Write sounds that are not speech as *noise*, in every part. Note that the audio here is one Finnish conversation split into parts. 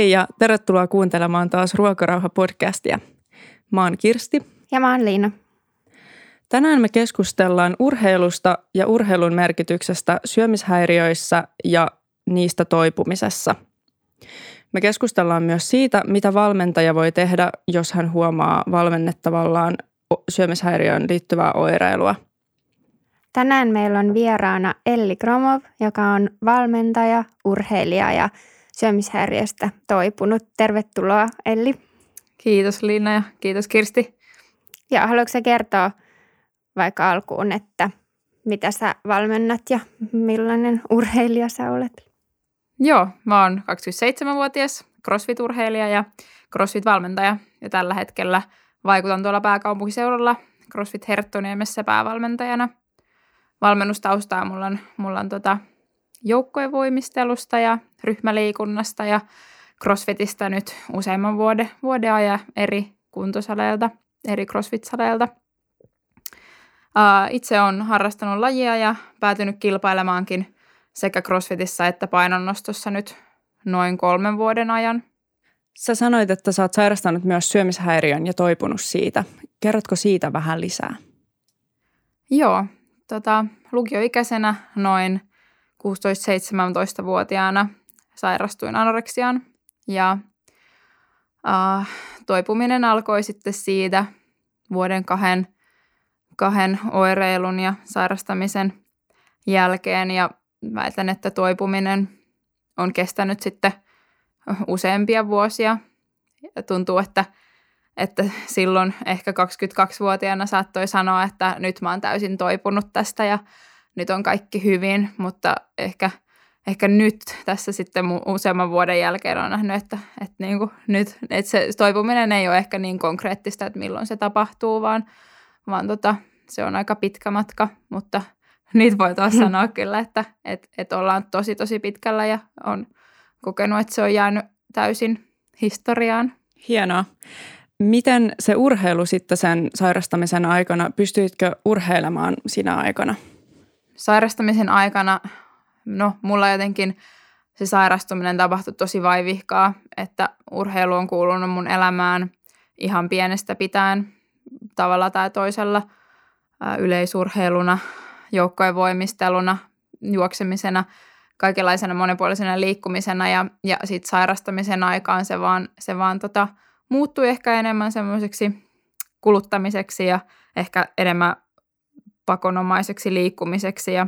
Hei ja tervetuloa kuuntelemaan taas Ruokarauha-podcastia. Mä oon Kirsti. Ja mä oon Liina. Tänään me keskustellaan urheilusta ja urheilun merkityksestä syömishäiriöissä ja niistä toipumisessa. Me keskustellaan myös siitä, mitä valmentaja voi tehdä, jos hän huomaa valmennettavallaan syömishäiriöön liittyvää oireilua. Tänään meillä on vieraana Elli Kromov, joka on valmentaja, urheilija ja syömishäiriöstä toipunut. Tervetuloa Elli. Kiitos Liina ja kiitos Kirsti. Ja haluatko kertoa vaikka alkuun, että mitä sä valmennat ja millainen urheilija sä olet? Joo, mä oon 27-vuotias CrossFit-urheilija ja CrossFit-valmentaja ja tällä hetkellä vaikutan tuolla pääkaupunkiseudulla CrossFit Herttoniemessä päävalmentajana. Valmennustaustaa mulla on, mulla on tota joukkojen voimistelusta ja ryhmäliikunnasta ja CrossFitista nyt useamman vuoden, vuoden ajan eri kuntosaleilta, eri CrossFit-saleilta. Itse olen harrastanut lajia ja päätynyt kilpailemaankin sekä CrossFitissa että painonnostossa nyt noin kolmen vuoden ajan. Sä sanoit, että sä oot sairastanut myös syömishäiriön ja toipunut siitä. Kerrotko siitä vähän lisää? Joo, tota, lukioikäisenä noin 16-17-vuotiaana sairastuin anoreksiaan. Ja äh, toipuminen alkoi sitten siitä vuoden kahden, kahden oireilun ja sairastamisen jälkeen. Ja väitän, että toipuminen on kestänyt sitten useampia vuosia. Ja tuntuu, että, että silloin ehkä 22-vuotiaana saattoi sanoa, että nyt mä oon täysin toipunut tästä ja nyt on kaikki hyvin, mutta ehkä, ehkä nyt tässä sitten useamman vuoden jälkeen on nähnyt, että, että, niin kuin nyt, että se toipuminen ei ole ehkä niin konkreettista, että milloin se tapahtuu, vaan, vaan tota, se on aika pitkä matka, mutta niitä voi taas hmm. sanoa kyllä, että, että, että ollaan tosi tosi pitkällä ja on kokenut, että se on jäänyt täysin historiaan. Hienoa. Miten se urheilu sitten sen sairastamisen aikana, pystyitkö urheilemaan sinä aikana? sairastamisen aikana, no mulla jotenkin se sairastuminen tapahtui tosi vaivihkaa, että urheilu on kuulunut mun elämään ihan pienestä pitäen tavalla tai toisella yleisurheiluna, joukkojen voimisteluna, juoksemisena, kaikenlaisena monipuolisena liikkumisena ja, ja sitten sairastamisen aikaan se vaan, se vaan tota, muuttui ehkä enemmän semmoiseksi kuluttamiseksi ja ehkä enemmän pakonomaiseksi liikkumiseksi ja,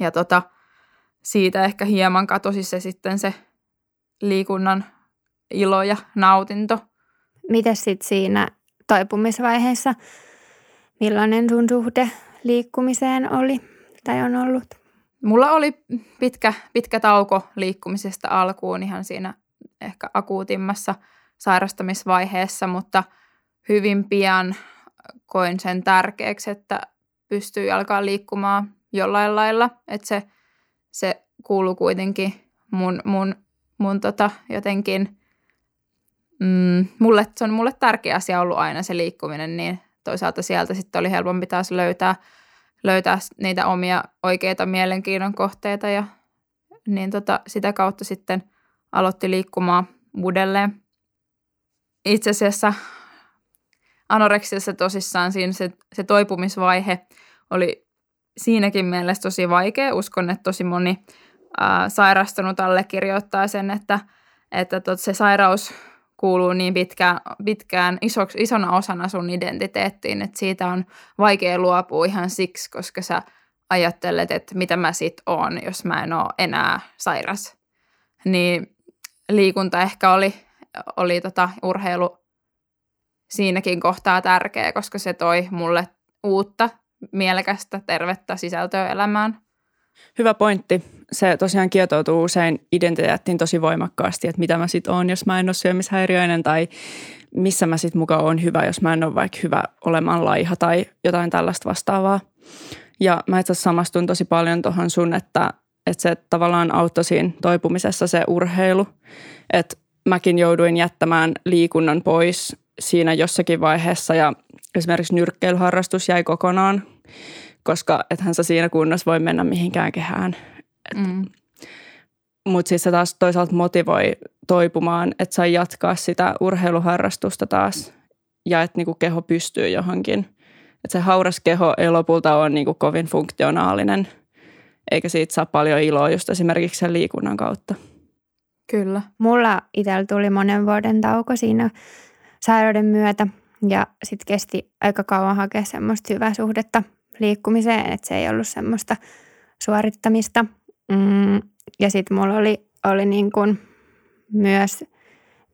ja tota, siitä ehkä hieman katosi se sitten se liikunnan ilo ja nautinto. Miten sitten siinä toipumisvaiheessa, millainen sun suhde liikkumiseen oli tai on ollut? Mulla oli pitkä, pitkä tauko liikkumisesta alkuun ihan siinä ehkä akuutimmassa sairastamisvaiheessa, mutta hyvin pian koin sen tärkeäksi, että pystyy alkaa liikkumaan jollain lailla, että se, se kuuluu kuitenkin mun, mun, mun tota jotenkin, mm, mulle, se on mulle tärkeä asia ollut aina se liikkuminen, niin toisaalta sieltä sitten oli helpompi taas löytää, löytää niitä omia oikeita mielenkiinnon kohteita ja niin tota, sitä kautta sitten aloitti liikkumaan uudelleen. Itse asiassa anoreksiassa tosissaan siinä se, se toipumisvaihe oli siinäkin mielessä tosi vaikea. Uskon, että tosi moni ää, sairastunut allekirjoittaa sen, että, että tot, se sairaus kuuluu niin pitkään, pitkään isoks, isona osana sun identiteettiin, että siitä on vaikea luopua ihan siksi, koska sä ajattelet, että mitä mä sit oon, jos mä en ole enää sairas. Niin liikunta ehkä oli, oli tota urheilu siinäkin kohtaa tärkeä, koska se toi mulle uutta, mielekästä, tervettä sisältöä elämään. Hyvä pointti. Se tosiaan kietoutuu usein identiteettiin tosi voimakkaasti, että mitä mä sitten oon, jos mä en ole syömishäiriöinen tai missä mä sitten mukaan on hyvä, jos mä en ole vaikka hyvä olemaan laiha tai jotain tällaista vastaavaa. Ja mä itse samastun tosi paljon tuohon sun, että, että se tavallaan auttoi siinä toipumisessa se urheilu. Että mäkin jouduin jättämään liikunnan pois siinä jossakin vaiheessa ja esimerkiksi nyrkkeilyharrastus jäi kokonaan, koska ethän sä siinä kunnossa voi mennä mihinkään kehään. Et, mm. mutta siis se taas toisaalta motivoi toipumaan, että sai jatkaa sitä urheiluharrastusta taas ja että niinku keho pystyy johonkin. Että se hauras keho ei lopulta ole niinku kovin funktionaalinen, eikä siitä saa paljon iloa just esimerkiksi sen liikunnan kautta. Kyllä. Mulla itsellä tuli monen vuoden tauko siinä sairauden myötä ja sitten kesti aika kauan hakea semmoista hyvää suhdetta liikkumiseen, että se ei ollut semmoista suorittamista. Mm, ja sitten mulla oli, oli niin kuin myös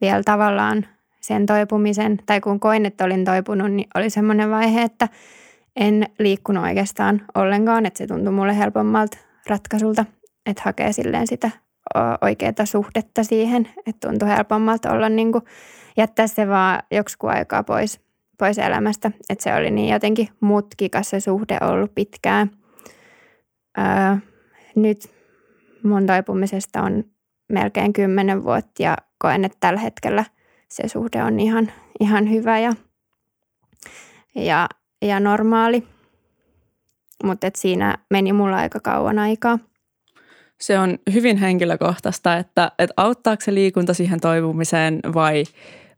vielä tavallaan sen toipumisen, tai kun koin, että olin toipunut, niin oli semmoinen vaihe, että en liikkunut oikeastaan ollenkaan, että se tuntui mulle helpommalta ratkaisulta, että hakee silleen sitä oikeaa suhdetta siihen, että tuntui helpommalta olla niin kuin, jättää se vaan joksikin aikaa pois, pois elämästä, että se oli niin jotenkin mutkikas se suhde ollut pitkään. Öö, nyt mun toipumisesta on melkein kymmenen vuotta ja koen, että tällä hetkellä se suhde on ihan, ihan hyvä ja, ja, ja normaali. Mutta siinä meni mulla aika kauan aikaa. Se on hyvin henkilökohtaista, että, että auttaako se liikunta siihen toipumiseen vai,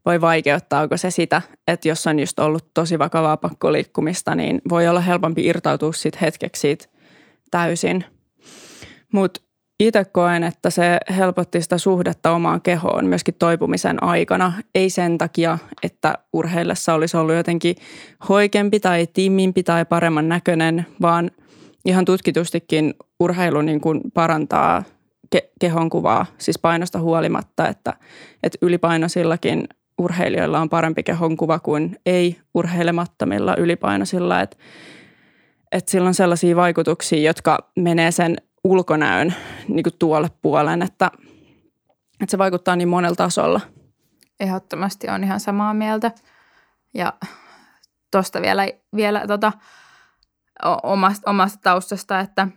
vai vaikeuttaako se sitä, että jos on just ollut tosi vakavaa pakkoliikkumista, niin voi olla helpompi irtautua siitä hetkeksi siitä täysin. Mutta itse koen, että se helpotti sitä suhdetta omaan kehoon myöskin toipumisen aikana. Ei sen takia, että urheillessa olisi ollut jotenkin hoikempi tai timmimpi tai paremman näköinen, vaan ihan tutkitustikin urheilu niin kuin parantaa ke- kehon kuvaa, siis painosta huolimatta, että, että ylipainoisillakin urheilijoilla on parempi kehon kuva kuin ei-urheilemattomilla ylipainoisilla. Että, että sillä on sellaisia vaikutuksia, jotka menee sen ulkonäön niin kuin tuolle puolen, että, että se vaikuttaa niin monella tasolla. Ehdottomasti on ihan samaa mieltä. Ja tuosta vielä, vielä tota, omasta, omasta taustasta, että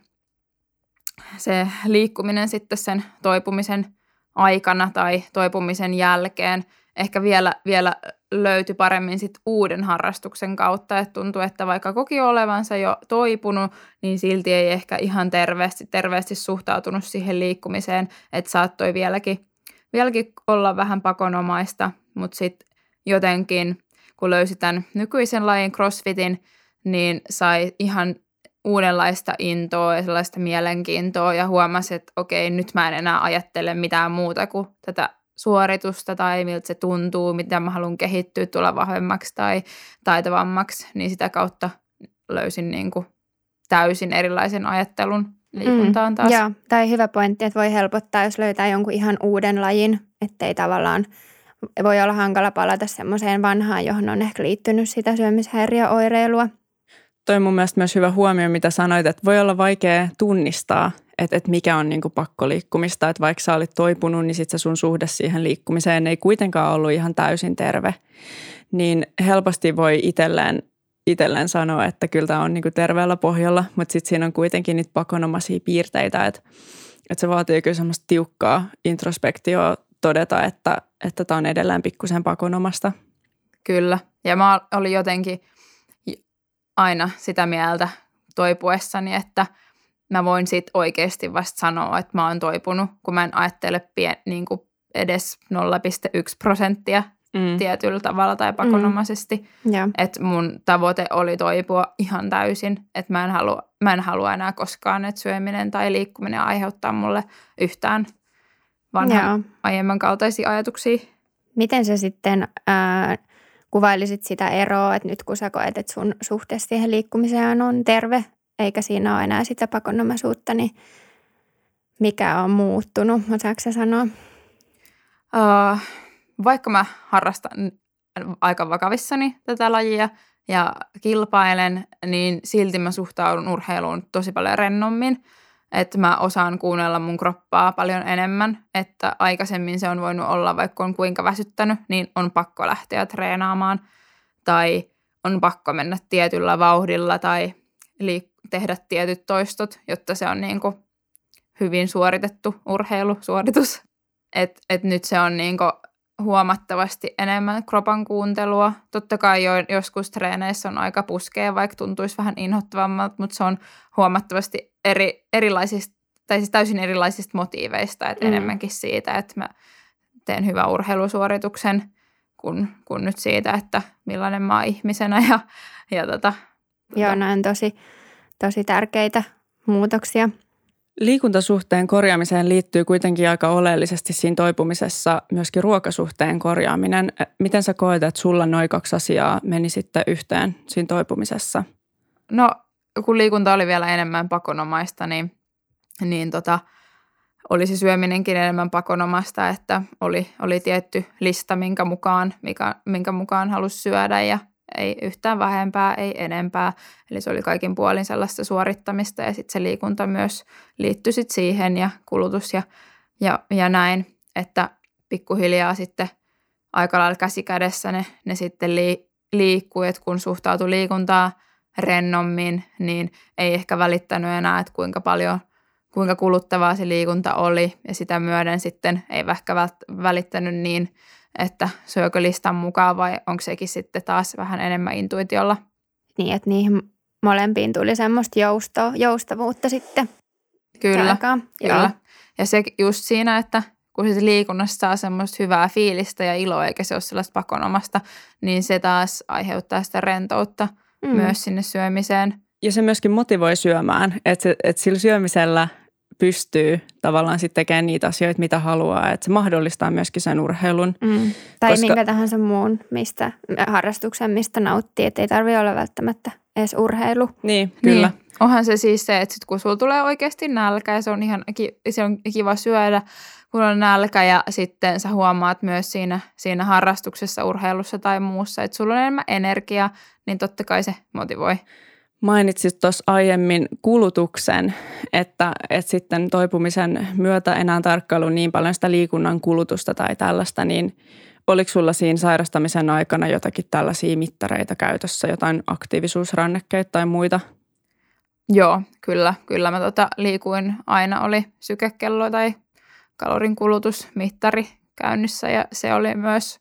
se liikkuminen sitten sen toipumisen aikana tai toipumisen jälkeen ehkä vielä, vielä löytyi paremmin sit uuden harrastuksen kautta, että tuntuu, että vaikka koki olevansa jo toipunut, niin silti ei ehkä ihan terveesti, terveesti suhtautunut siihen liikkumiseen, että saattoi vieläkin, vieläkin olla vähän pakonomaista, mutta sitten jotenkin, kun löysi tämän nykyisen lajin crossfitin, niin sai ihan uudenlaista intoa ja sellaista mielenkiintoa ja huomasi, että okei, nyt mä en enää ajattele mitään muuta kuin tätä suoritusta tai miltä se tuntuu, mitä mä haluan kehittyä, tulla vahvemmaksi tai taitavammaksi, niin sitä kautta löysin niin kuin täysin erilaisen ajattelun liikuntaan taas. Mm, joo, tai hyvä pointti, että voi helpottaa, jos löytää jonkun ihan uuden lajin, ettei tavallaan voi olla hankala palata semmoiseen vanhaan, johon on ehkä liittynyt sitä syömishäiriöoireilua. Toi on mun mielestä myös hyvä huomio, mitä sanoit, että voi olla vaikea tunnistaa, että, että mikä on niin kuin pakkoliikkumista. Että vaikka sä olit toipunut, niin sitten se sun suhde siihen liikkumiseen ei kuitenkaan ollut ihan täysin terve. Niin helposti voi itselleen, itselleen sanoa, että kyllä tämä on niin kuin terveellä pohjalla, mutta sitten siinä on kuitenkin niitä pakonomaisia piirteitä, että, että se vaatii kyllä semmoista tiukkaa introspektioa todeta, että että tämä on edelleen pikkusen pakonomasta. Kyllä, ja mä olin jotenkin aina sitä mieltä toipuessani, että – mä voin sit oikeasti vasta sanoa, että mä oon toipunut, kun mä en ajattele pien, niin kuin edes 0,1 prosenttia mm. tietyllä tavalla tai pakonomaisesti. Mm. Yeah. Että mun tavoite oli toipua ihan täysin, että mä en halua, mä en halua enää koskaan, että syöminen tai liikkuminen aiheuttaa mulle yhtään vanhan yeah. aiemman kaltaisia ajatuksia. Miten sä sitten äh, kuvailisit sitä eroa, että nyt kun sä koet, että sun suhde siihen liikkumiseen on terve, eikä siinä ole enää sitä pakonomaisuutta, niin mikä on muuttunut, osaatko sanoa? Uh, vaikka mä harrastan aika vakavissani tätä lajia ja kilpailen, niin silti mä suhtaudun urheiluun tosi paljon rennommin. Että mä osaan kuunnella mun kroppaa paljon enemmän, että aikaisemmin se on voinut olla, vaikka on kuinka väsyttänyt, niin on pakko lähteä treenaamaan tai on pakko mennä tietyllä vauhdilla tai liik- tehdä tietyt toistot, jotta se on niin kuin hyvin suoritettu urheilusuoritus. Et, et nyt se on niin kuin huomattavasti enemmän kropan kuuntelua. Totta kai jo, joskus treeneissä on aika puskea, vaikka tuntuisi vähän inhottavammalta, mutta se on huomattavasti eri, erilaisista tai siis täysin erilaisista motiiveista, että mm. enemmänkin siitä, että mä teen hyvän urheilusuorituksen, kun, kun nyt siitä, että millainen mä oon ihmisenä ja, ja tota, Joo, nämä on tosi, tosi tärkeitä muutoksia. Liikuntasuhteen korjaamiseen liittyy kuitenkin aika oleellisesti siinä toipumisessa myöskin ruokasuhteen korjaaminen. Miten sä koet, että sulla noin kaksi asiaa meni sitten yhteen siinä toipumisessa? No, kun liikunta oli vielä enemmän pakonomaista, niin, niin tota, olisi syöminenkin enemmän pakonomasta, että oli, oli tietty lista, minkä mukaan, mikä, minkä mukaan halusi syödä ja ei yhtään vähempää, ei enempää. Eli se oli kaikin puolin sellaista suorittamista ja sitten se liikunta myös liittyi sit siihen ja kulutus ja, ja, ja näin, että pikkuhiljaa sitten aika lailla käsikädessä ne, ne sitten li, liikkuu, että kun suhtautui liikuntaa rennommin, niin ei ehkä välittänyt enää, että kuinka paljon – kuinka kuluttavaa se liikunta oli ja sitä myöden sitten ei ehkä välittänyt niin että syökö listan mukaan vai onko sekin sitten taas vähän enemmän intuitiolla. Niin, että niihin molempiin tuli semmoista joustoa, joustavuutta sitten. Kyllä, kyllä. Ja se just siinä, että kun se liikunnassa saa semmoista hyvää fiilistä ja iloa, eikä se ole sellaista pakonomasta, niin se taas aiheuttaa sitä rentoutta mm. myös sinne syömiseen. Ja se myöskin motivoi syömään, että, että sillä syömisellä – pystyy tavallaan sitten tekemään niitä asioita, mitä haluaa. Että se mahdollistaa myöskin sen urheilun. Mm. Tai koska... minkä tahansa muun mistä, harrastuksen, mistä nauttii. Että ei tarvitse olla välttämättä edes urheilu. Niin, kyllä. Niin. Onhan se siis se, että sit kun sulla tulee oikeasti nälkä ja se on ihan se on kiva syödä, kun on nälkä ja sitten sä huomaat myös siinä, siinä harrastuksessa, urheilussa tai muussa, että sulla on enemmän energiaa, niin totta kai se motivoi. Mainitsit tuossa aiemmin kulutuksen, että, että sitten toipumisen myötä enää tarkkailu niin paljon sitä liikunnan kulutusta tai tällaista, niin oliko sulla siinä sairastamisen aikana jotakin tällaisia mittareita käytössä, jotain aktiivisuusrannekkeita tai muita? Joo, kyllä. Kyllä mä tota liikuin aina, oli sykekello tai kalorin kulutusmittari käynnissä ja se oli myös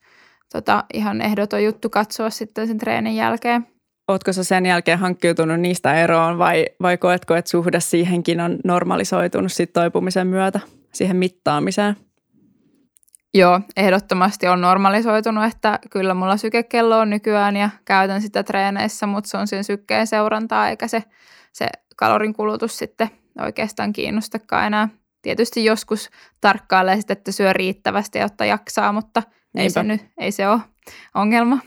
tota, ihan ehdoton juttu katsoa sitten sen treenin jälkeen. Oletko sä sen jälkeen hankkiutunut niistä eroon vai, vai koetko, että suhde siihenkin on normalisoitunut sit toipumisen myötä, siihen mittaamiseen? Joo, ehdottomasti on normalisoitunut, että kyllä mulla sykekello on nykyään ja käytän sitä treeneissä, mutta se on sen sykkeen seurantaa eikä se, se kalorin kulutus sitten oikeastaan kiinnostakaan enää. Tietysti joskus tarkkailee sitten, että syö riittävästi, jotta jaksaa, mutta ei se, nyt, ei se ole ongelma.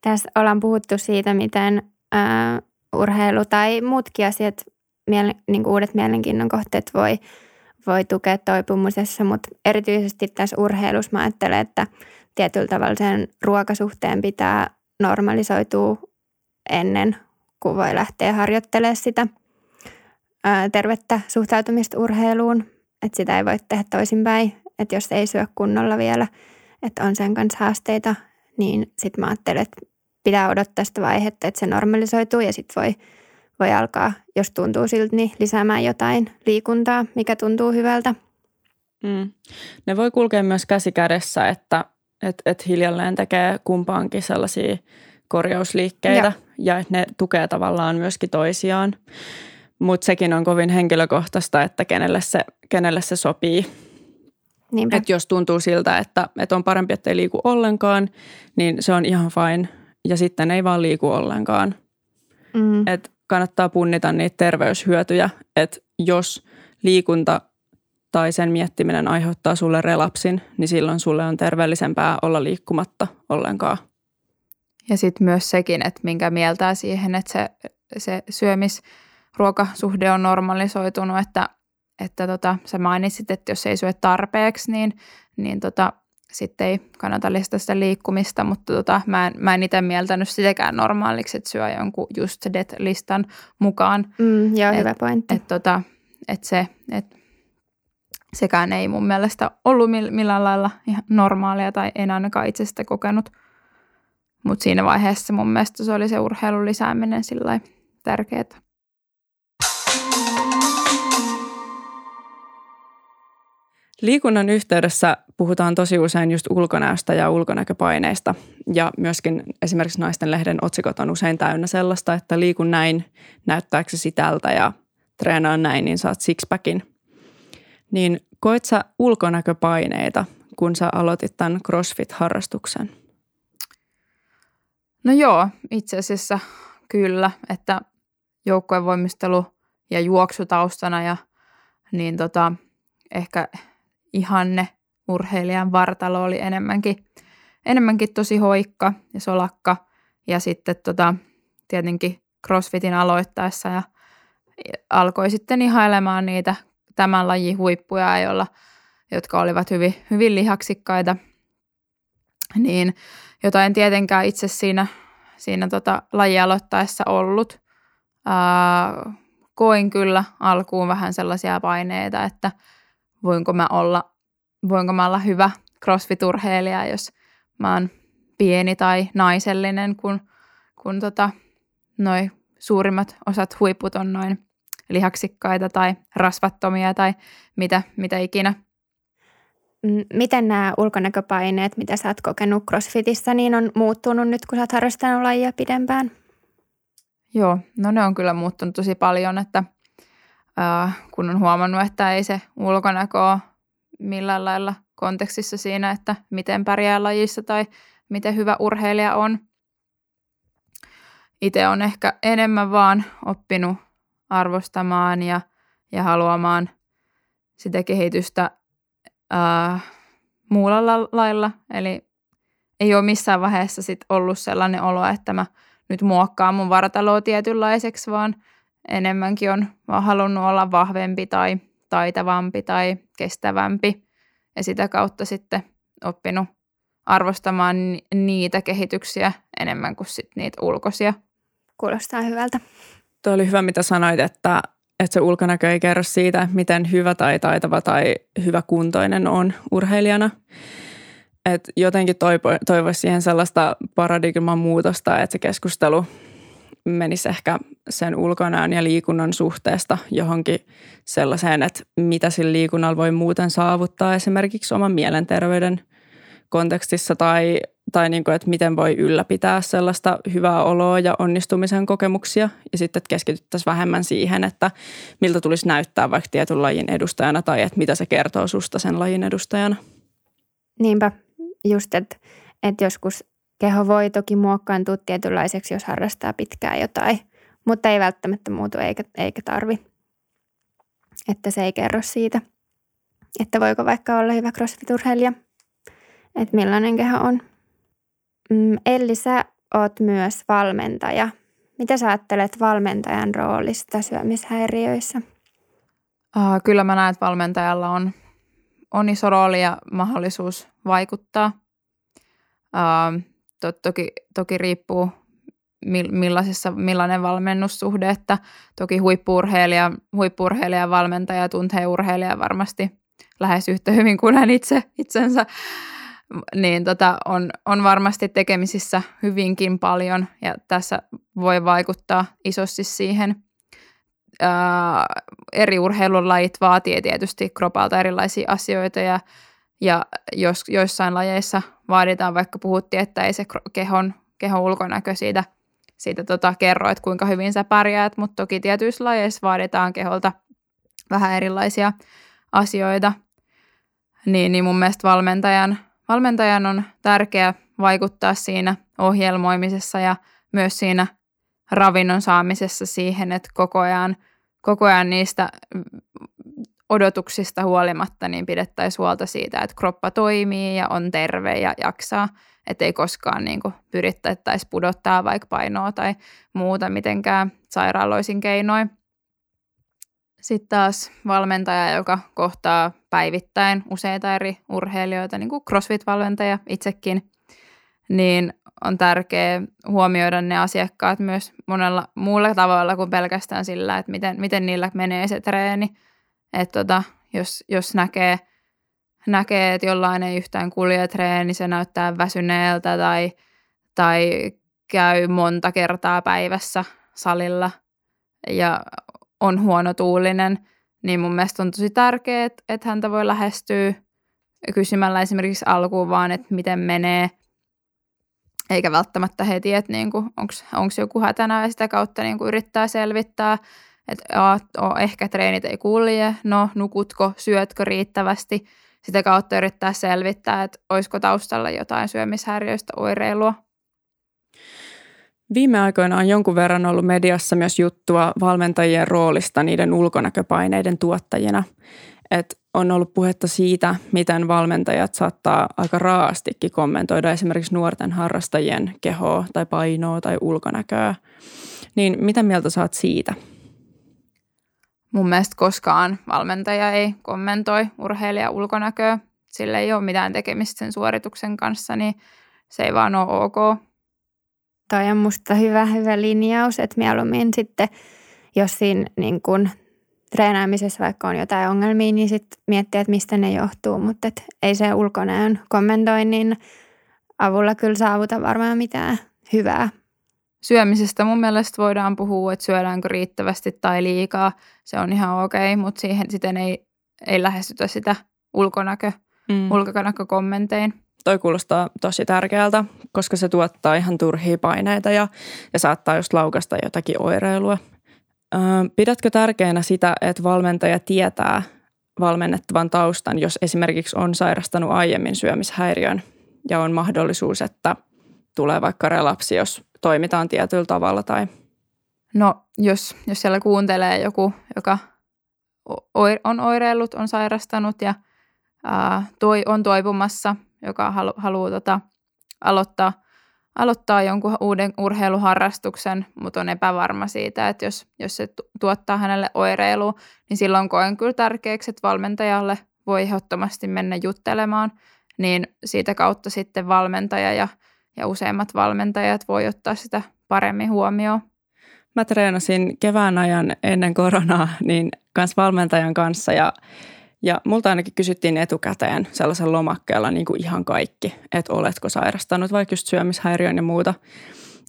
Tässä ollaan puhuttu siitä, miten ää, urheilu tai muutkin asiat, miele, niin uudet mielenkiinnon kohteet voi, voi tukea toipumisessa, mutta erityisesti tässä urheilussa mä ajattelen, että tietyllä tavalla sen ruokasuhteen pitää normalisoitua ennen kuin voi lähteä harjoittelemaan sitä ää, tervettä suhtautumista urheiluun. Että sitä ei voi tehdä toisinpäin, että jos ei syö kunnolla vielä, että on sen kanssa haasteita, niin sitten mä ajattelen, että pitää odottaa sitä vaihetta, että se normalisoituu ja sitten voi, voi alkaa, jos tuntuu siltä, niin lisäämään jotain liikuntaa, mikä tuntuu hyvältä. Mm. Ne voi kulkea myös käsi kädessä, että et, et hiljalleen tekee kumpaankin sellaisia korjausliikkeitä ja, ja että ne tukee tavallaan myöskin toisiaan. Mutta sekin on kovin henkilökohtaista, että kenelle se, kenelle se sopii. Että jos tuntuu siltä, että, että on parempi, että ei liiku ollenkaan, niin se on ihan fine ja sitten ei vaan liiku ollenkaan. Mm. Et kannattaa punnita niitä terveyshyötyjä, että jos liikunta tai sen miettiminen aiheuttaa sulle relapsin, niin silloin sulle on terveellisempää olla liikkumatta ollenkaan. Ja sitten myös sekin, että minkä mieltää siihen, että se, se syömisruokasuhde on normalisoitunut, että, että tota, sä mainitsit, että jos ei syö tarpeeksi, niin, niin tota, sitten ei kannata lisätä sitä liikkumista, mutta tota, mä en, mä en itse mieltänyt sitäkään normaaliksi, että syö jonkun just DET-listan mukaan. Mm, joo, et, hyvä pointti. Et, tota, et se, et, sekään ei mun mielestä ollut millään lailla ihan normaalia tai en ainakaan itse sitä kokenut. Mutta siinä vaiheessa mun mielestä se oli se urheilun lisääminen sillä tärkeää. Liikunnan yhteydessä puhutaan tosi usein just ulkonäöstä ja ulkonäköpaineista ja myöskin esimerkiksi naisten lehden otsikot on usein täynnä sellaista, että liikun näin, näyttääkö tältä ja treenaa näin, niin saat sixpackin. Niin koet sä ulkonäköpaineita, kun sä aloitit tämän CrossFit-harrastuksen? No joo, itse asiassa kyllä, että joukkojen voimistelu ja juoksutaustana ja niin tota, ehkä ihanne urheilijan vartalo oli enemmänkin, enemmänkin tosi hoikka ja solakka. Ja sitten tota, tietenkin CrossFitin aloittaessa ja alkoi sitten ihailemaan niitä tämän lajin huippuja, joilla, jotka olivat hyvin, hyvin lihaksikkaita. Niin, jota en tietenkään itse siinä, siinä tota laji aloittaessa ollut. Ää, koin kyllä alkuun vähän sellaisia paineita, että voinko mä olla, voinko mä olla hyvä crossfit-urheilija, jos mä oon pieni tai naisellinen, kun, kun tota, noi suurimmat osat huiput on noin lihaksikkaita tai rasvattomia tai mitä, mitä ikinä. Miten nämä ulkonäköpaineet, mitä sä oot kokenut CrossFitissä, niin on muuttunut nyt, kun sä oot harrastanut lajia pidempään? Joo, no ne on kyllä muuttunut tosi paljon, että kun on huomannut, että ei se ulkonäkö ole millään lailla kontekstissa siinä, että miten pärjää lajissa tai miten hyvä urheilija on. Itse on ehkä enemmän vaan oppinut arvostamaan ja, ja haluamaan sitä kehitystä äh, muulla lailla. Eli ei ole missään vaiheessa sit ollut sellainen olo, että mä nyt muokkaan mun vartaloa tietynlaiseksi, vaan enemmänkin on vaan halunnut olla vahvempi tai taitavampi tai kestävämpi ja sitä kautta sitten oppinut arvostamaan niitä kehityksiä enemmän kuin sit niitä ulkoisia. Kuulostaa hyvältä. Tuo oli hyvä, mitä sanoit, että, että se ulkonäkö ei kerro siitä, miten hyvä tai taitava tai hyvä kuntoinen on urheilijana. Et jotenkin toivo, toivoisi siihen sellaista paradigman muutosta, että se keskustelu menisi ehkä sen ulkonäön ja liikunnan suhteesta johonkin sellaiseen, että mitä sillä liikunnalla voi muuten saavuttaa esimerkiksi oman mielenterveyden kontekstissa tai, tai niin kuin, että miten voi ylläpitää sellaista hyvää oloa ja onnistumisen kokemuksia ja sitten että keskityttäisiin vähemmän siihen, että miltä tulisi näyttää vaikka tietyn lajin edustajana tai että mitä se kertoo susta sen lajin edustajana. Niinpä, just että, että joskus keho voi toki muokkaantua tietynlaiseksi, jos harrastaa pitkään jotain, mutta ei välttämättä muutu eikä, eikä tarvi. Että se ei kerro siitä, että voiko vaikka olla hyvä crossfit-urheilija, että millainen keho on. Mm, Elli, sä oot myös valmentaja. Mitä sä ajattelet valmentajan roolista syömishäiriöissä? Uh, kyllä mä näen, että valmentajalla on, on iso rooli ja mahdollisuus vaikuttaa. Uh, to, toki, toki riippuu millaisessa, millainen valmennussuhde, että toki huippuurheilija, huippuurheilija ja valmentaja tuntee urheilija varmasti lähes yhtä hyvin kuin hän itse itsensä, niin tota, on, on varmasti tekemisissä hyvinkin paljon ja tässä voi vaikuttaa isosti siihen. Ää, eri urheilulajit vaatii tietysti kropalta erilaisia asioita ja, ja jos joissain lajeissa vaaditaan, vaikka puhuttiin, että ei se kehon, kehon ulkonäkö siitä, siitä tota, kerro, että kuinka hyvin sä pärjäät, mutta toki tietyissä lajeissa vaaditaan keholta vähän erilaisia asioita. Niin, niin mun mielestä valmentajan, valmentajan on tärkeää vaikuttaa siinä ohjelmoimisessa ja myös siinä ravinnon saamisessa siihen, että koko ajan, koko ajan niistä odotuksista huolimatta niin pidettäisiin huolta siitä, että kroppa toimii ja on terve ja jaksaa, että ei koskaan niin kuin pyrittäisi pudottaa vaikka painoa tai muuta mitenkään sairaaloisin keinoin. Sitten taas valmentaja, joka kohtaa päivittäin useita eri urheilijoita, niin kuin CrossFit-valmentaja itsekin, niin on tärkeää huomioida ne asiakkaat myös monella muulla tavalla kuin pelkästään sillä, että miten, miten niillä menee se treeni – että tota, jos, jos näkee, näkee, että jollain ei yhtään kulje treeni, se näyttää väsyneeltä tai, tai käy monta kertaa päivässä salilla ja on huono tuulinen, niin mun mielestä on tosi tärkeää, että, häntä voi lähestyä kysymällä esimerkiksi alkuun vaan, että miten menee, eikä välttämättä heti, että niin onko joku hätänä ja sitä kautta niin yrittää selvittää, että ehkä treenit ei kulje, no nukutko, syötkö riittävästi. Sitä kautta yrittää selvittää, että olisiko taustalla jotain syömishäiriöistä oireilua. Viime aikoina on jonkun verran ollut mediassa myös juttua valmentajien roolista niiden ulkonäköpaineiden tuottajina. Et on ollut puhetta siitä, miten valmentajat saattaa aika raastikin kommentoida esimerkiksi nuorten harrastajien kehoa tai painoa tai ulkonäköä. Niin mitä mieltä saat siitä? Mun mielestä koskaan valmentaja ei kommentoi urheilija ulkonäköä. Sillä ei ole mitään tekemistä sen suorituksen kanssa, niin se ei vaan ole ok. Toi on musta hyvä, hyvä linjaus, että mieluummin sitten, jos siinä niin kun treenaamisessa vaikka on jotain ongelmia, niin sitten miettiä, että mistä ne johtuu, mutta et ei se ulkonäön kommentoinnin avulla kyllä saavuta varmaan mitään hyvää. Syömisestä mun mielestä voidaan puhua, että syödäänkö riittävästi tai liikaa. Se on ihan okei, okay, mutta siihen sitten ei, ei lähestytä sitä ulkonäkö, mm. ulkonäkökommentein. Toi kuulostaa tosi tärkeältä, koska se tuottaa ihan turhia paineita ja, ja saattaa just laukasta jotakin oireilua. Pidätkö tärkeänä sitä, että valmentaja tietää valmennettavan taustan, jos esimerkiksi on sairastanut aiemmin syömishäiriön ja on mahdollisuus, että tulee vaikka relapsi, jos toimitaan tietyllä tavalla tai? No, jos, jos siellä kuuntelee joku, joka on oireillut, on sairastanut ja ää, toi, on toipumassa, joka halu, haluaa tota, aloittaa – aloittaa jonkun uuden urheiluharrastuksen, mutta on epävarma siitä, että jos, jos se tuottaa hänelle oireilua, niin silloin koen kyllä tärkeäksi, että valmentajalle voi ehdottomasti mennä juttelemaan, niin siitä kautta sitten valmentaja ja, ja useimmat valmentajat voi ottaa sitä paremmin huomioon. Mä treenasin kevään ajan ennen koronaa niin kans valmentajan kanssa ja ja multa ainakin kysyttiin etukäteen sellaisen lomakkeella niin kuin ihan kaikki, että oletko sairastanut vaikka just syömishäiriön ja muuta.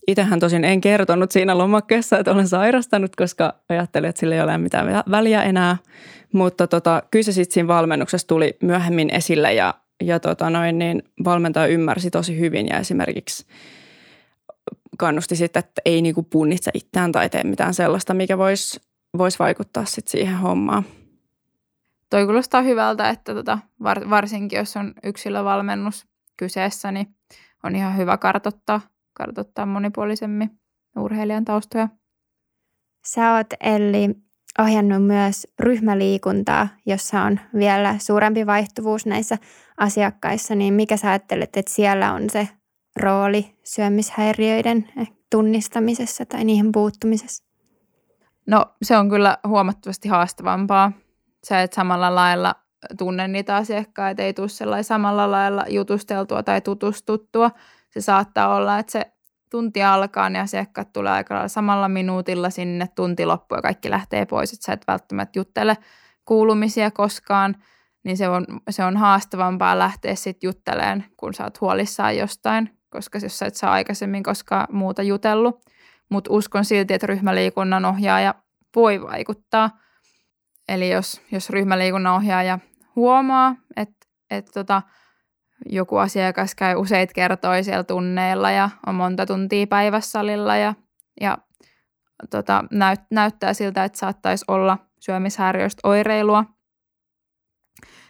Itsehän tosin en kertonut siinä lomakkeessa, että olen sairastanut, koska ajattelin, että sillä ei ole mitään väliä enää. Mutta tota, kyllä se sitten siinä valmennuksessa tuli myöhemmin esille ja, ja tota noin, niin valmentaja ymmärsi tosi hyvin ja esimerkiksi kannusti sitten, että ei niinku punnitse itseään tai tee mitään sellaista, mikä voisi vois vaikuttaa sitten siihen hommaan toi kuulostaa hyvältä, että tota, var, varsinkin jos on yksilövalmennus kyseessä, niin on ihan hyvä kartottaa, kartottaa monipuolisemmin urheilijan taustoja. Sä oot Elli ohjannut myös ryhmäliikuntaa, jossa on vielä suurempi vaihtuvuus näissä asiakkaissa, niin mikä sä ajattelet, että siellä on se rooli syömishäiriöiden tunnistamisessa tai niihin puuttumisessa? No se on kyllä huomattavasti haastavampaa sä et samalla lailla tunne niitä asiakkaita, ei tule sellainen samalla lailla jutusteltua tai tutustuttua. Se saattaa olla, että se tunti alkaa, niin asiakkaat tulee aika lailla samalla minuutilla sinne, tunti loppuu ja kaikki lähtee pois, että sä et välttämättä juttele kuulumisia koskaan, niin se on, se on haastavampaa lähteä sitten juttelemaan, kun sä oot huolissaan jostain, koska jos sä et saa aikaisemmin koskaan muuta jutellut. Mutta uskon silti, että ryhmäliikunnan ohjaaja voi vaikuttaa – Eli jos, jos ryhmäliikunnan ohjaaja huomaa, että, että tota, joku asiakas käy useita kertoja siellä tunneilla ja on monta tuntia päivässä salilla ja, ja tota, näyt, näyttää siltä, että saattaisi olla syömishäiriöistä oireilua,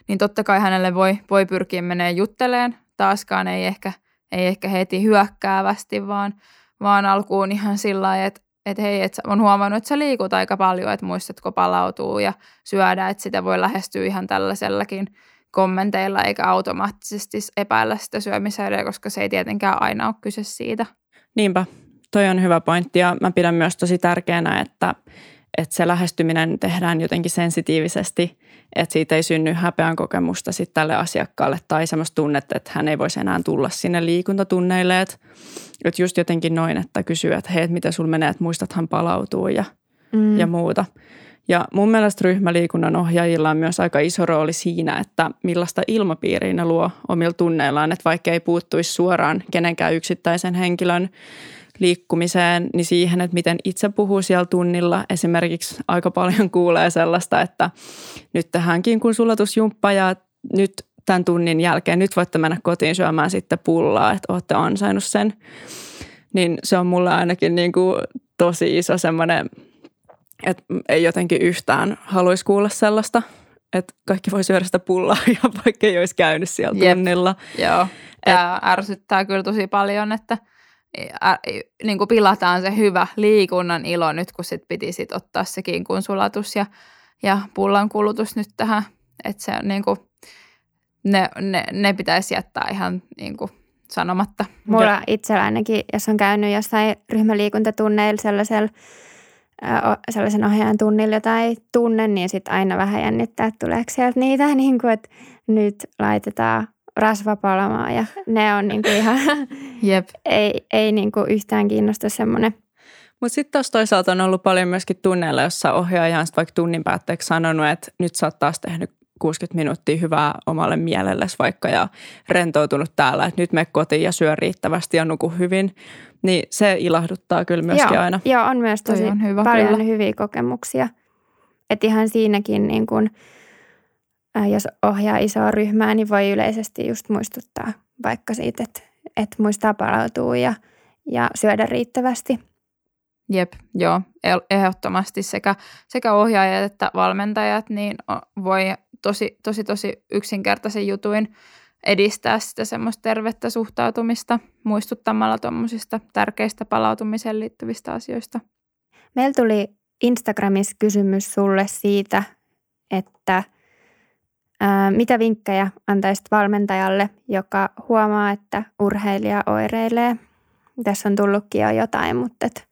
niin totta kai hänelle voi, voi pyrkiä menee jutteleen. Taaskaan ei ehkä, ei ehkä heti hyökkäävästi, vaan, vaan alkuun ihan sillä lailla, että että hei, että on huomannut, että sä liikut aika paljon, että muistatko palautuu ja syödä, että sitä voi lähestyä ihan tällaisellakin kommenteilla eikä automaattisesti epäillä sitä syömishäiriöä, koska se ei tietenkään aina ole kyse siitä. Niinpä, toi on hyvä pointti ja mä pidän myös tosi tärkeänä, että, että se lähestyminen tehdään jotenkin sensitiivisesti, että siitä ei synny häpeän kokemusta sitten tälle asiakkaalle tai semmoista tunnetta, että hän ei voisi enää tulla sinne liikuntatunneille, että että just jotenkin noin, että kysyy, että hei, että miten sulla menee, että muistathan palautuu ja, mm. ja muuta. Ja mun mielestä ryhmäliikunnan ohjaajilla on myös aika iso rooli siinä, että millaista ilmapiiriä ne luo omilla tunneillaan, että vaikka ei puuttuisi suoraan kenenkään yksittäisen henkilön liikkumiseen, niin siihen, että miten itse puhuu siellä tunnilla. Esimerkiksi aika paljon *laughs* kuulee sellaista, että nyt tähänkin kun sulatusjumppa ja nyt tämän tunnin jälkeen, nyt voitte mennä kotiin syömään sitten pullaa, että olette ansainnut sen. Niin se on mulle ainakin niin kuin tosi iso semmoinen että ei jotenkin yhtään haluaisi kuulla sellaista, että kaikki voi syödä sitä pullaa *laughs* ja vaikka ei olisi käynyt siellä Jep. tunnilla. Joo, tämä ärsyttää kyllä tosi paljon, että ä, niin kuin pilataan se hyvä liikunnan ilo nyt, kun sit piti sit ottaa se kinkun sulatus ja, ja pullan kulutus nyt tähän, että se on niin kuin, ne, ne, ne pitäisi jättää ihan niin kuin sanomatta. Mulla itsellä ainakin, jos on käynyt jossain ryhmäliikuntatunneilla sellaisella, sellaisen ohjaajan tunnilla, jota ei tunne, niin sitten aina vähän jännittää, että tuleeko sieltä niitä, *laughs* niin kuin, että nyt laitetaan rasva palamaan ja ne on niin kuin ihan, *laughs* Jep, ei, ei niin kuin yhtään kiinnosta semmoinen. Mutta sitten taas toisaalta on ollut paljon myöskin tunneilla, jossa ohjaaja on vaikka tunnin päätteeksi sanonut, että nyt sä oot taas tehnyt 60 minuuttia hyvää omalle mielellesi vaikka ja rentoutunut täällä, että nyt me kotiin ja syö riittävästi ja nuku hyvin. Niin se ilahduttaa kyllä myöskin joo, aina. Joo, on myös tosi on hyvä paljon kyllä. hyviä kokemuksia. Että ihan siinäkin, niin kun, ää, jos ohjaa isoa ryhmää, niin voi yleisesti just muistuttaa vaikka siitä, että, että muistaa palautua ja, ja syödä riittävästi. jep, joo, el- ehdottomasti sekä, sekä ohjaajat että valmentajat niin voi tosi, tosi, tosi yksinkertaisen jutuin edistää sitä semmoista tervettä suhtautumista muistuttamalla tuommoisista tärkeistä palautumiseen liittyvistä asioista. Meillä tuli Instagramissa kysymys sulle siitä, että ää, mitä vinkkejä antaisit valmentajalle, joka huomaa, että urheilija oireilee. Tässä on tullutkin jo jotain, mutta et,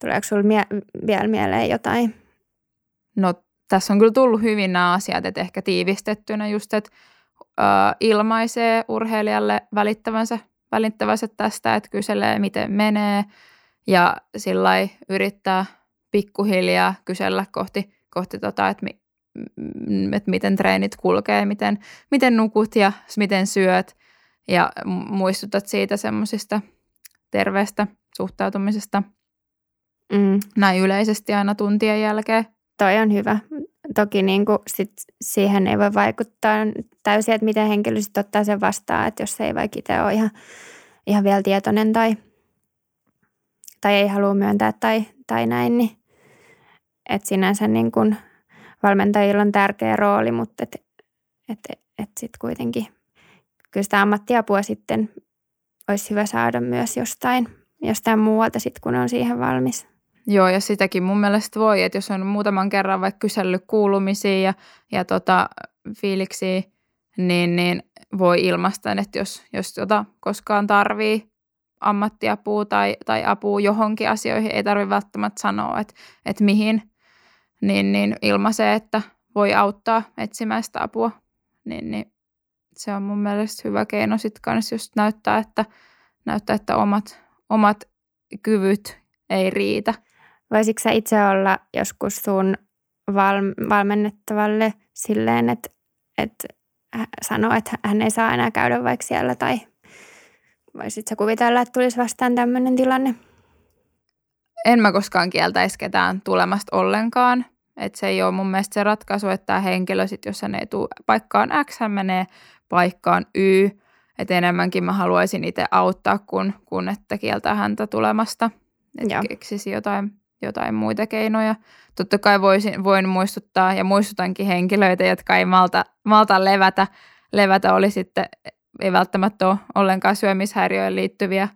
tuleeko sinulle mie- vielä mieleen jotain? No tässä on kyllä tullut hyvin nämä asiat, että ehkä tiivistettynä just, että ö, ilmaisee urheilijalle välittävänsä, välittävänsä tästä, että kyselee miten menee ja sillä yrittää pikkuhiljaa kysellä kohti, kohti tota, että, mi, että miten treenit kulkee, miten, miten nukut ja miten syöt ja mu- muistutat siitä semmoisista terveestä suhtautumisesta Mm. näin yleisesti aina tuntien jälkeen. Toi on hyvä. Toki niin kuin sit siihen ei voi vaikuttaa täysin, että miten henkilö sit ottaa sen vastaan, että jos ei vaikka itse ole ihan, ihan vielä tietoinen tai, tai ei halua myöntää tai, tai näin, niin että sinänsä niin kuin valmentajilla on tärkeä rooli, mutta et, et, et sitten kuitenkin kyllä sitä ammattiapua sitten olisi hyvä saada myös jostain, jostain muualta sitten, kun on siihen valmis. Joo, ja sitäkin mun mielestä voi, että jos on muutaman kerran vaikka kysellyt kuulumisia ja, ja tota, fiiliksiä, niin, niin voi ilmaista, että jos, jos tota koskaan tarvii ammattiapua tai, tai apua johonkin asioihin, ei tarvitse välttämättä sanoa, että, että mihin, niin, niin ilmaisee, että voi auttaa etsimään sitä apua. Niin, niin se on mun mielestä hyvä keino sitten kanssa just näyttää, että, näyttää, että omat, omat kyvyt ei riitä. Voisitko sä itse olla joskus sun val- valmennettavalle silleen, että, että sanoo, että hän ei saa enää käydä vaikka siellä tai voisit sä kuvitella, että tulisi vastaan tämmöinen tilanne? en mä koskaan kieltäisi ketään tulemasta ollenkaan. Et se ei ole mun mielestä se ratkaisu, että tämä henkilö, sit, jos hän ei tule paikkaan X, hän menee paikkaan Y. Et enemmänkin mä haluaisin itse auttaa, kun, kun että kieltää häntä tulemasta. Että keksisi jotain, jotain muita keinoja. Totta kai voisin, voin muistuttaa ja muistutankin henkilöitä, jotka ei malta, malta levätä. Levätä oli sitten, ei välttämättä ole ollenkaan syömishäiriöön liittyviä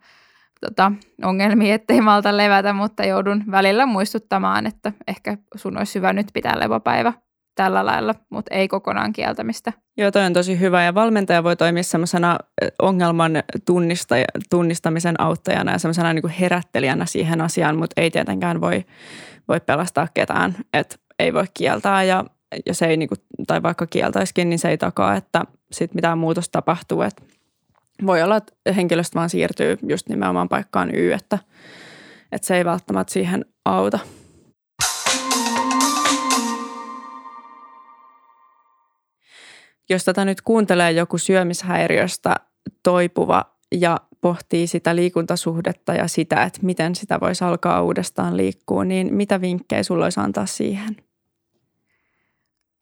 tota, ongelmia, ettei malta levätä, mutta joudun välillä muistuttamaan, että ehkä sun olisi hyvä nyt pitää levopäivä tällä lailla, mutta ei kokonaan kieltämistä. Joo, toi on tosi hyvä ja valmentaja voi toimia semmoisena ongelman tunnista, tunnistamisen auttajana ja semmoisena niin kuin herättelijänä siihen asiaan, mutta ei tietenkään voi, voi pelastaa ketään, että ei voi kieltää ja jos ei niin kuin, tai vaikka kieltäisikin, niin se ei takaa, että sit mitään muutosta tapahtuu, että voi olla, että henkilöstö vaan siirtyy just nimenomaan paikkaan Y, että, että se ei välttämättä siihen auta. Jos tätä nyt kuuntelee joku syömishäiriöstä toipuva ja pohtii sitä liikuntasuhdetta ja sitä, että miten sitä voisi alkaa uudestaan liikkua, niin mitä vinkkejä sulla olisi antaa siihen?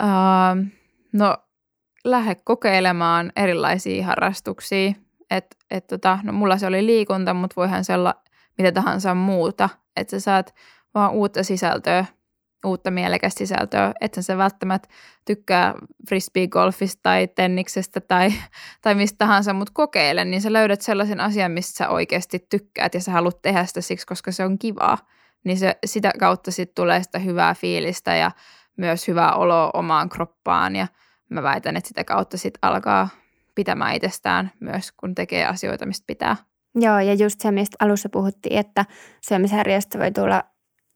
Uh, no, lähde kokeilemaan erilaisia harrastuksia. Et, et tota, no mulla se oli liikunta, mutta voihan se olla mitä tahansa muuta. Että sä saat vaan uutta sisältöä, uutta mielekästä sisältöä, että se välttämättä tykkää frisbee-golfista tai tenniksestä tai, tai mistä tahansa, mutta kokeile, niin sä löydät sellaisen asian, mistä sä oikeasti tykkäät ja sä haluat tehdä sitä siksi, koska se on kivaa. Niin se, sitä kautta sitten tulee sitä hyvää fiilistä ja myös hyvää oloa omaan kroppaan ja mä väitän, että sitä kautta sitten alkaa pitämään itsestään myös, kun tekee asioita, mistä pitää. Joo, ja just se, mistä alussa puhuttiin, että syömishäiriöstä voi tulla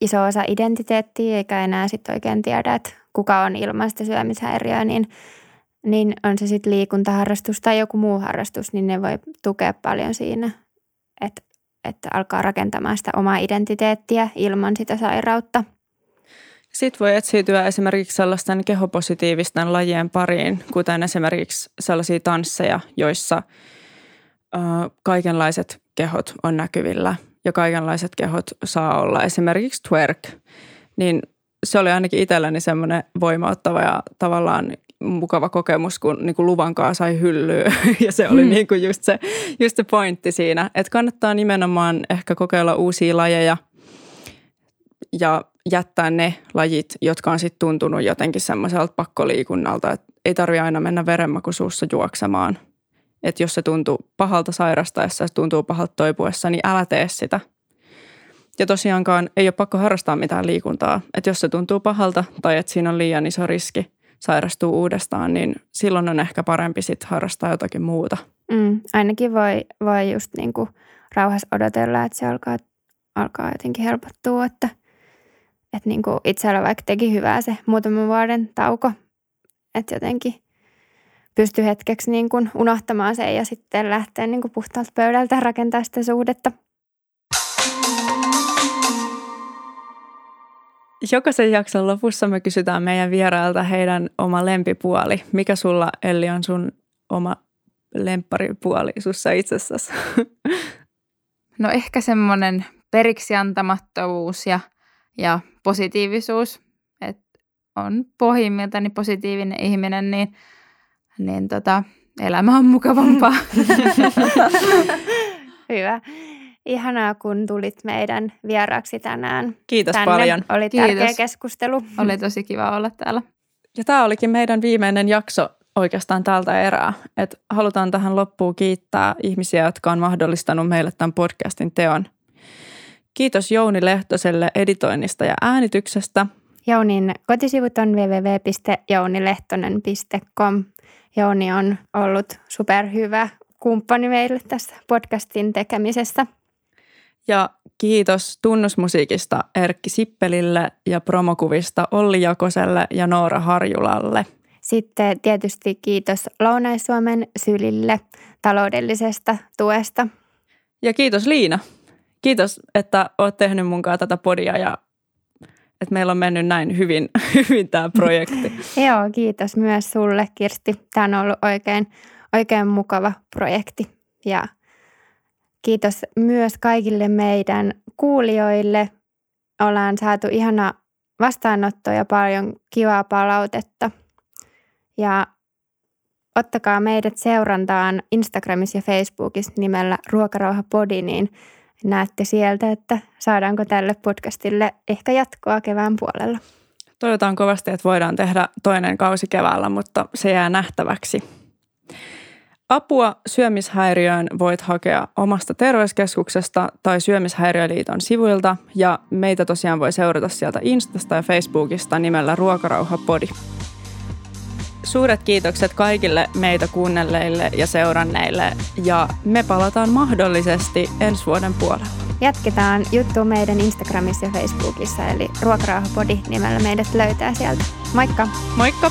iso osa identiteettiä, eikä enää sitten oikein tiedä, että kuka on ilman sitä syömishäiriöä, niin, niin on se sitten liikuntaharrastus tai joku muu harrastus, niin ne voi tukea paljon siinä, että, että alkaa rakentamaan sitä omaa identiteettiä ilman sitä sairautta. Sitten voi etsiytyä esimerkiksi sellaisten kehopositiivisten lajien pariin, kuten esimerkiksi sellaisia tansseja, joissa ö, kaikenlaiset kehot on näkyvillä ja kaikenlaiset kehot saa olla. Esimerkiksi twerk, niin se oli ainakin itselläni semmoinen voimauttava ja tavallaan mukava kokemus, kun niin kuin luvankaa sai hyllyä. *laughs* Ja se oli hmm. niin kuin just, se, just se pointti siinä, että kannattaa nimenomaan ehkä kokeilla uusia lajeja ja jättää ne lajit, jotka on sitten tuntunut jotenkin semmoiselta pakkoliikunnalta, että ei tarvitse aina mennä verenmakuisuussa juoksemaan. Että jos se tuntuu pahalta sairastaessa se tuntuu pahalta toipuessa, niin älä tee sitä. Ja tosiaankaan ei ole pakko harrastaa mitään liikuntaa. Että jos se tuntuu pahalta tai että siinä on liian iso riski sairastua uudestaan, niin silloin on ehkä parempi sitten harrastaa jotakin muuta. Mm, ainakin voi, voi just niin kuin rauhassa odotella, että se alkaa, alkaa jotenkin helpottua, että – että niin kuin itsellä vaikka teki hyvää se muutaman vuoden tauko, että jotenkin pystyi hetkeksi niin kuin unohtamaan sen ja sitten lähteä niin kuin puhtaalta pöydältä rakentaa sitä suhdetta. Jokaisen jakson lopussa me kysytään meidän vierailta heidän oma lempipuoli. Mikä sulla, Elli, on sun oma lempparipuoli sussa itsessäsi? *laughs* No ehkä semmoinen periksiantamattomuus ja – ja positiivisuus, että on pohjimmiltani positiivinen ihminen, niin, niin tota, elämä on mukavampaa. *laughs* Hyvä. Ihanaa, kun tulit meidän vieraaksi tänään. Kiitos tänne. paljon. Oli tärkeä Kiitos. keskustelu. Oli tosi kiva olla täällä. Ja tämä olikin meidän viimeinen jakso oikeastaan tältä erää. Et halutaan tähän loppuun kiittää ihmisiä, jotka on mahdollistanut meille tämän podcastin teon – Kiitos Jouni Lehtoselle editoinnista ja äänityksestä. Jounin kotisivut on www.jounilehtonen.com. Jouni on ollut superhyvä kumppani meille tässä podcastin tekemisessä. Ja kiitos tunnusmusiikista Erkki Sippelille ja promokuvista Olli Jakoselle ja Noora Harjulalle. Sitten tietysti kiitos Lounais-Suomen sylille taloudellisesta tuesta. Ja kiitos Liina. Kiitos, että olet tehnyt munkaan tätä podia ja että meillä on mennyt näin hyvin, *laughs* hyvin tämä projekti. *laughs* Joo, kiitos myös sulle Kirsti. Tämä on ollut oikein, oikein mukava projekti ja kiitos myös kaikille meidän kuulijoille. Ollaan saatu ihana vastaanotto ja paljon kivaa palautetta. Ja ottakaa meidät seurantaan Instagramissa ja Facebookissa nimellä Ruokarauha Podi, niin – näette sieltä, että saadaanko tälle podcastille ehkä jatkoa kevään puolella. Toivotaan kovasti, että voidaan tehdä toinen kausi keväällä, mutta se jää nähtäväksi. Apua syömishäiriöön voit hakea omasta terveyskeskuksesta tai Syömishäiriöliiton sivuilta ja meitä tosiaan voi seurata sieltä Instasta ja Facebookista nimellä Ruokarauha-podi. Suuret kiitokset kaikille meitä kuunnelleille ja seuranneille ja me palataan mahdollisesti ensi vuoden puolella. Jatketaan juttu meidän Instagramissa ja Facebookissa eli Ruokarauhapodi nimellä meidät löytää sieltä. Moikka! Moikka!